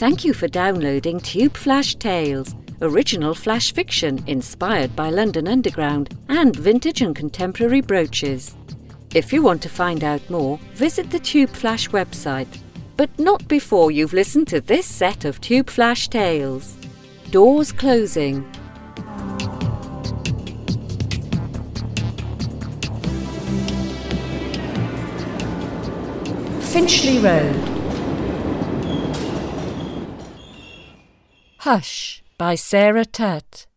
Thank you for downloading Tube Flash Tales, original flash fiction inspired by London Underground and vintage and contemporary brooches. If you want to find out more, visit the Tube Flash website, but not before you've listened to this set of Tube Flash Tales. Doors closing. Finchley Road. Hush by Sarah Tutt.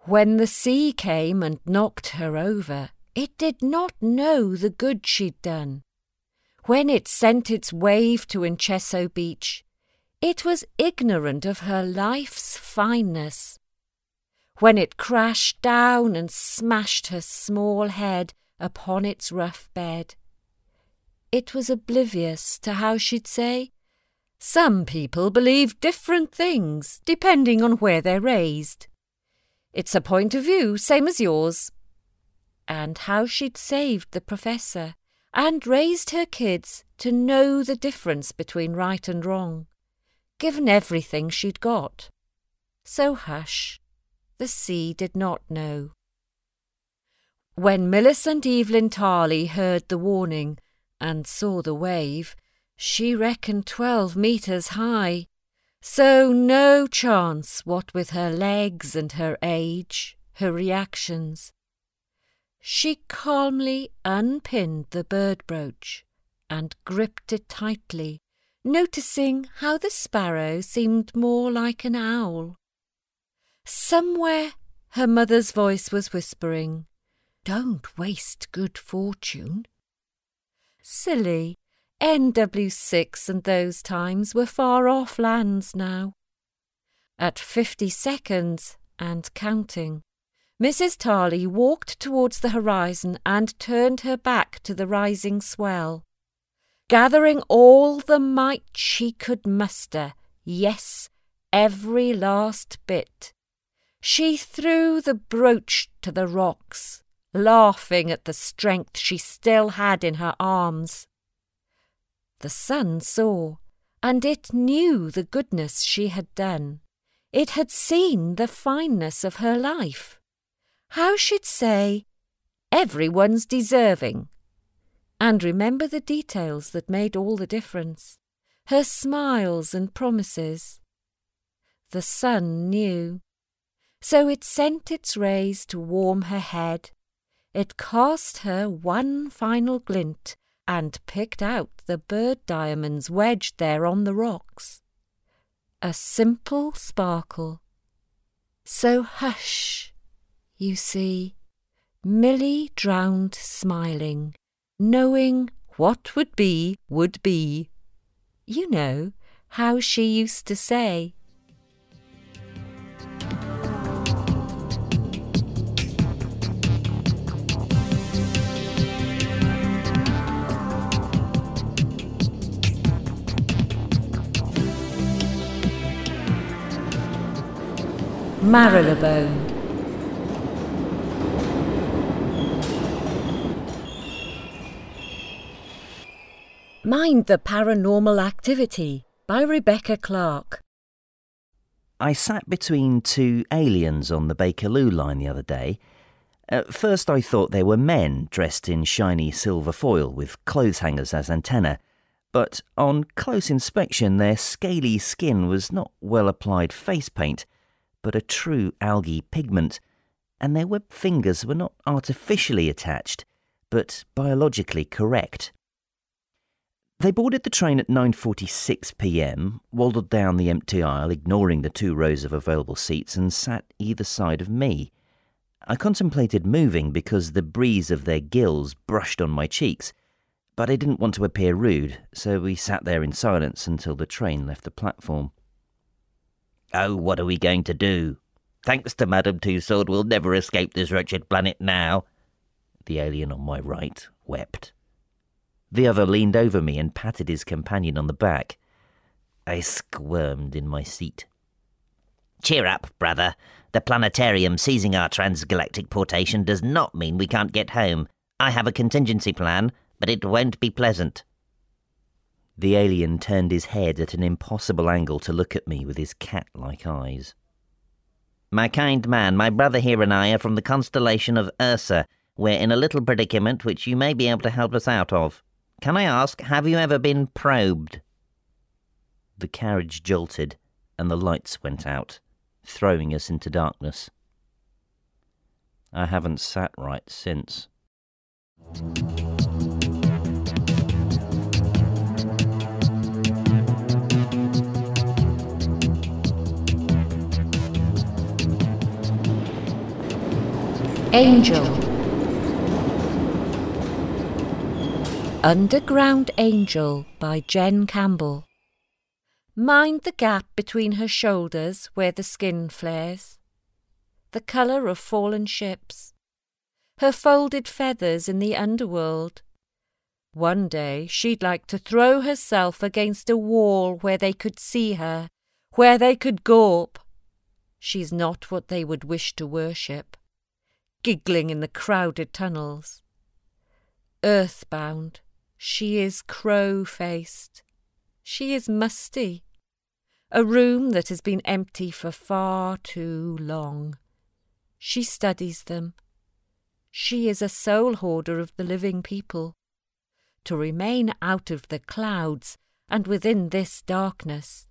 When the sea came and knocked her over, it did not know the good she'd done. When it sent its wave to Inchesso Beach, it was ignorant of her life's fineness. When it crashed down and smashed her small head upon its rough bed, it was oblivious to how she'd say, Some people believe different things, depending on where they're raised. It's a point of view, same as yours. And how she'd saved the professor and raised her kids to know the difference between right and wrong, given everything she'd got. So hush, the sea did not know. When Millicent Evelyn Tarley heard the warning, and saw the wave, she reckoned twelve metres high. So no chance, what with her legs and her age, her reactions. She calmly unpinned the bird brooch and gripped it tightly, noticing how the sparrow seemed more like an owl. Somewhere her mother's voice was whispering, Don't waste good fortune. Silly. NW6 and those times were far off lands now. At fifty seconds, and counting, Mrs. Tarley walked towards the horizon and turned her back to the rising swell. Gathering all the might she could muster, yes, every last bit, she threw the brooch to the rocks laughing at the strength she still had in her arms. The sun saw, and it knew the goodness she had done. It had seen the fineness of her life. How she'd say, Everyone's deserving. And remember the details that made all the difference her smiles and promises. The sun knew. So it sent its rays to warm her head it cast her one final glint and picked out the bird diamonds wedged there on the rocks. A simple sparkle. So hush, you see, Milly drowned smiling, knowing what would be would be. You know how she used to say. Marylebone. Mind the Paranormal Activity by Rebecca Clark. I sat between two aliens on the Bakerloo line the other day. At first, I thought they were men dressed in shiny silver foil with clothes hangers as antennae, but on close inspection, their scaly skin was not well applied face paint but a true algae pigment, and their webbed fingers were not artificially attached, but biologically correct. They boarded the train at 9:46 p.m., waddled down the empty aisle, ignoring the two rows of available seats, and sat either side of me. I contemplated moving because the breeze of their gills brushed on my cheeks, but I didn't want to appear rude, so we sat there in silence until the train left the platform. Oh, what are we going to do? Thanks to Madame Tussaud, we'll never escape this wretched planet now. The alien on my right wept. The other leaned over me and patted his companion on the back. I squirmed in my seat. Cheer up, brother. The planetarium seizing our transgalactic portation does not mean we can't get home. I have a contingency plan, but it won't be pleasant. The alien turned his head at an impossible angle to look at me with his cat like eyes. My kind man, my brother here and I are from the constellation of Ursa. We're in a little predicament which you may be able to help us out of. Can I ask, have you ever been probed? The carriage jolted, and the lights went out, throwing us into darkness. I haven't sat right since. Angel Underground Angel by Jen Campbell Mind the gap between her shoulders where the skin flares. The colour of fallen ships. Her folded feathers in the underworld. One day she'd like to throw herself against a wall where they could see her, where they could gawp. She's not what they would wish to worship giggling in the crowded tunnels. Earthbound, she is crow faced. She is musty. A room that has been empty for far too long. She studies them. She is a soul hoarder of the living people. To remain out of the clouds and within this darkness,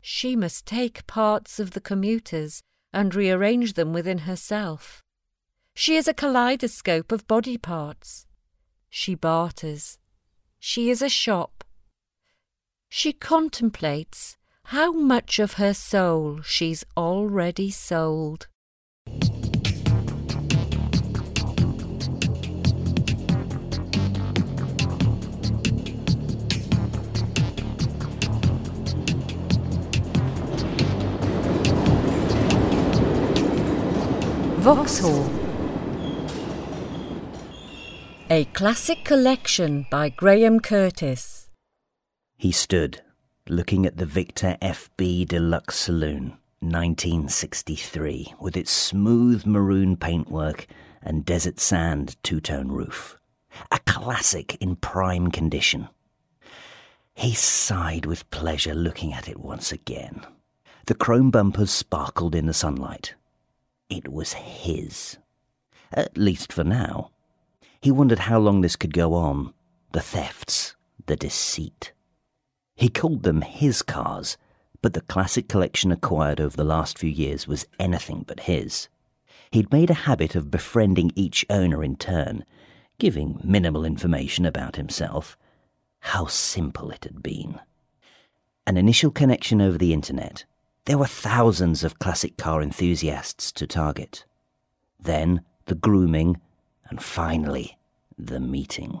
she must take parts of the commuters and rearrange them within herself. She is a kaleidoscope of body parts. She barters. She is a shop. She contemplates how much of her soul she's already sold. Vauxhall a classic collection by Graham Curtis. He stood, looking at the Victor FB Deluxe Saloon, 1963, with its smooth maroon paintwork and desert sand two tone roof. A classic in prime condition. He sighed with pleasure looking at it once again. The chrome bumpers sparkled in the sunlight. It was his. At least for now. He wondered how long this could go on. The thefts, the deceit. He called them his cars, but the classic collection acquired over the last few years was anything but his. He'd made a habit of befriending each owner in turn, giving minimal information about himself. How simple it had been. An initial connection over the internet. There were thousands of classic car enthusiasts to target. Then the grooming and finally, the meeting.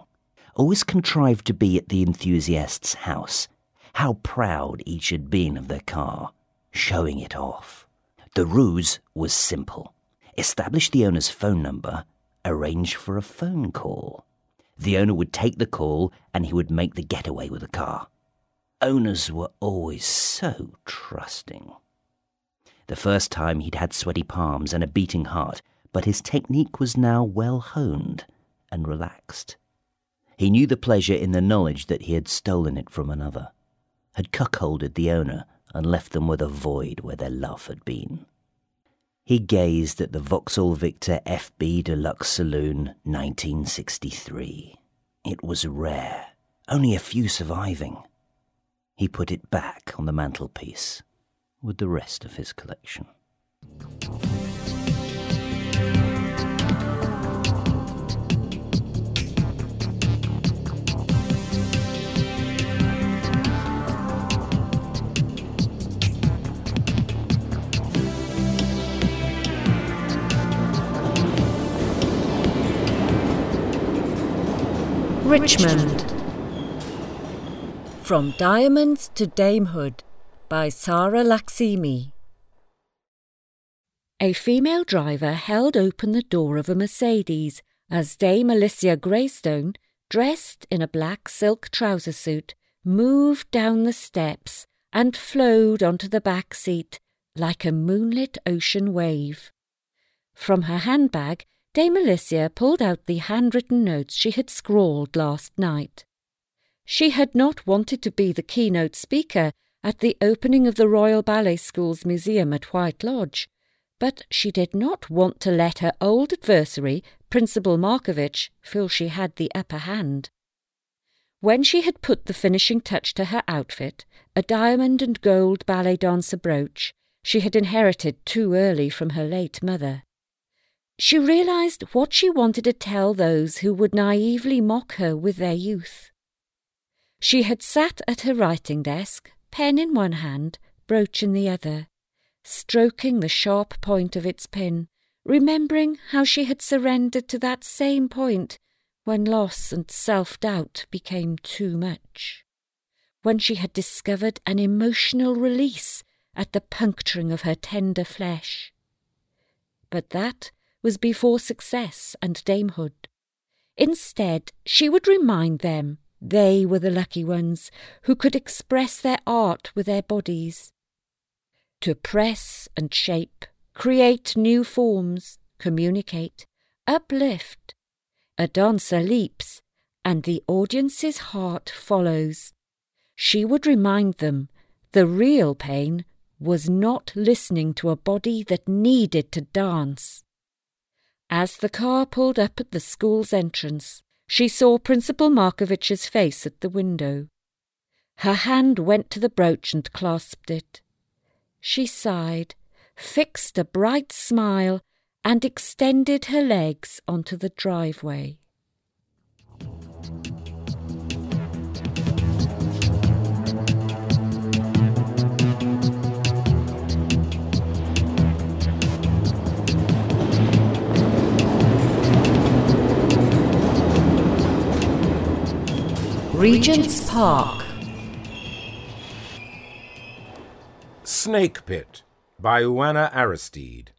Always contrived to be at the enthusiast's house. How proud each had been of their car, showing it off. The ruse was simple. Establish the owner's phone number, arrange for a phone call. The owner would take the call and he would make the getaway with the car. Owners were always so trusting. The first time he'd had sweaty palms and a beating heart, but his technique was now well honed and relaxed. He knew the pleasure in the knowledge that he had stolen it from another, had cuckolded the owner and left them with a void where their love had been. He gazed at the Vauxhall Victor FB Deluxe Saloon 1963. It was rare, only a few surviving. He put it back on the mantelpiece with the rest of his collection. Richmond From Diamonds to Damehood by Sarah Laximi. A female driver held open the door of a Mercedes as Dame Alicia Greystone, dressed in a black silk trouser suit, moved down the steps and flowed onto the back seat like a moonlit ocean wave. From her handbag, Dame Alicia pulled out the handwritten notes she had scrawled last night. She had not wanted to be the keynote speaker at the opening of the Royal Ballet School's museum at White Lodge, but she did not want to let her old adversary, Principal Markovitch, feel she had the upper hand. When she had put the finishing touch to her outfit, a diamond and gold ballet dancer brooch she had inherited too early from her late mother, she realized what she wanted to tell those who would naively mock her with their youth. She had sat at her writing desk, pen in one hand, brooch in the other, stroking the sharp point of its pin, remembering how she had surrendered to that same point when loss and self doubt became too much, when she had discovered an emotional release at the puncturing of her tender flesh. But that was before success and damehood. Instead, she would remind them they were the lucky ones who could express their art with their bodies. To press and shape, create new forms, communicate, uplift. A dancer leaps, and the audience's heart follows. She would remind them the real pain was not listening to a body that needed to dance. As the car pulled up at the school's entrance, she saw Principal Markovich's face at the window. Her hand went to the brooch and clasped it. She sighed, fixed a bright smile, and extended her legs onto the driveway. Regent's Park. Snake Pit by Oana Aristide.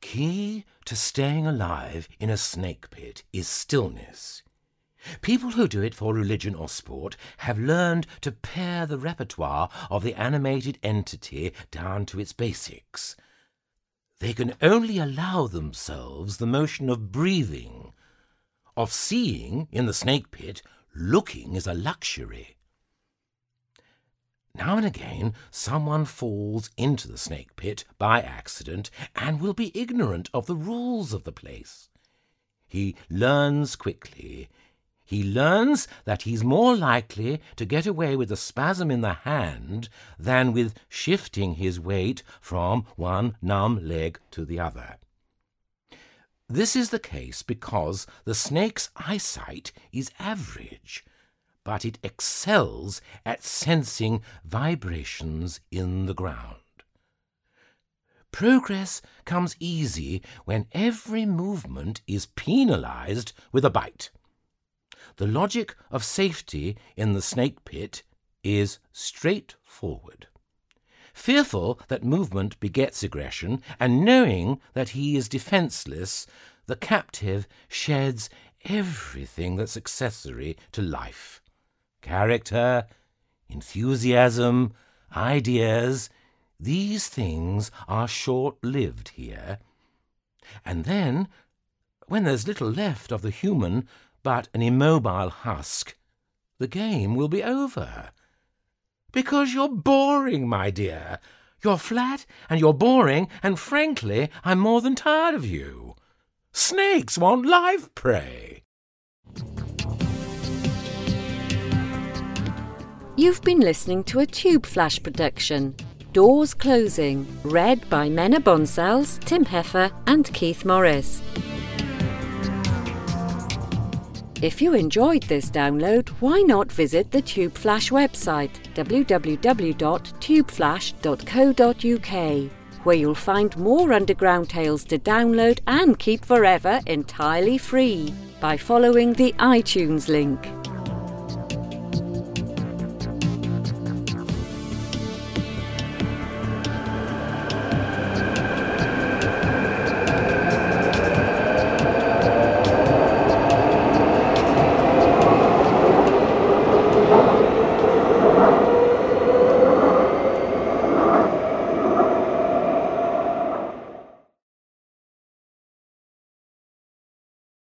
Key to staying alive in a snake pit is stillness. People who do it for religion or sport have learned to pare the repertoire of the animated entity down to its basics. They can only allow themselves the motion of breathing of seeing in the snake pit, looking is a luxury. Now and again, someone falls into the snake pit by accident and will be ignorant of the rules of the place. He learns quickly. He learns that he's more likely to get away with a spasm in the hand than with shifting his weight from one numb leg to the other. This is the case because the snake's eyesight is average, but it excels at sensing vibrations in the ground. Progress comes easy when every movement is penalized with a bite. The logic of safety in the snake pit is straightforward. Fearful that movement begets aggression, and knowing that he is defenceless, the captive sheds everything that's accessory to life character, enthusiasm, ideas. These things are short lived here. And then, when there's little left of the human but an immobile husk, the game will be over. Because you're boring, my dear. You're flat and you're boring, and frankly, I'm more than tired of you. Snakes want live prey. You've been listening to a Tube Flash production. Doors Closing, read by Mena Bonsels, Tim Heffer, and Keith Morris. If you enjoyed this download, why not visit the TubeFlash website www.tubeflash.co.uk, where you'll find more underground tales to download and keep forever entirely free by following the iTunes link.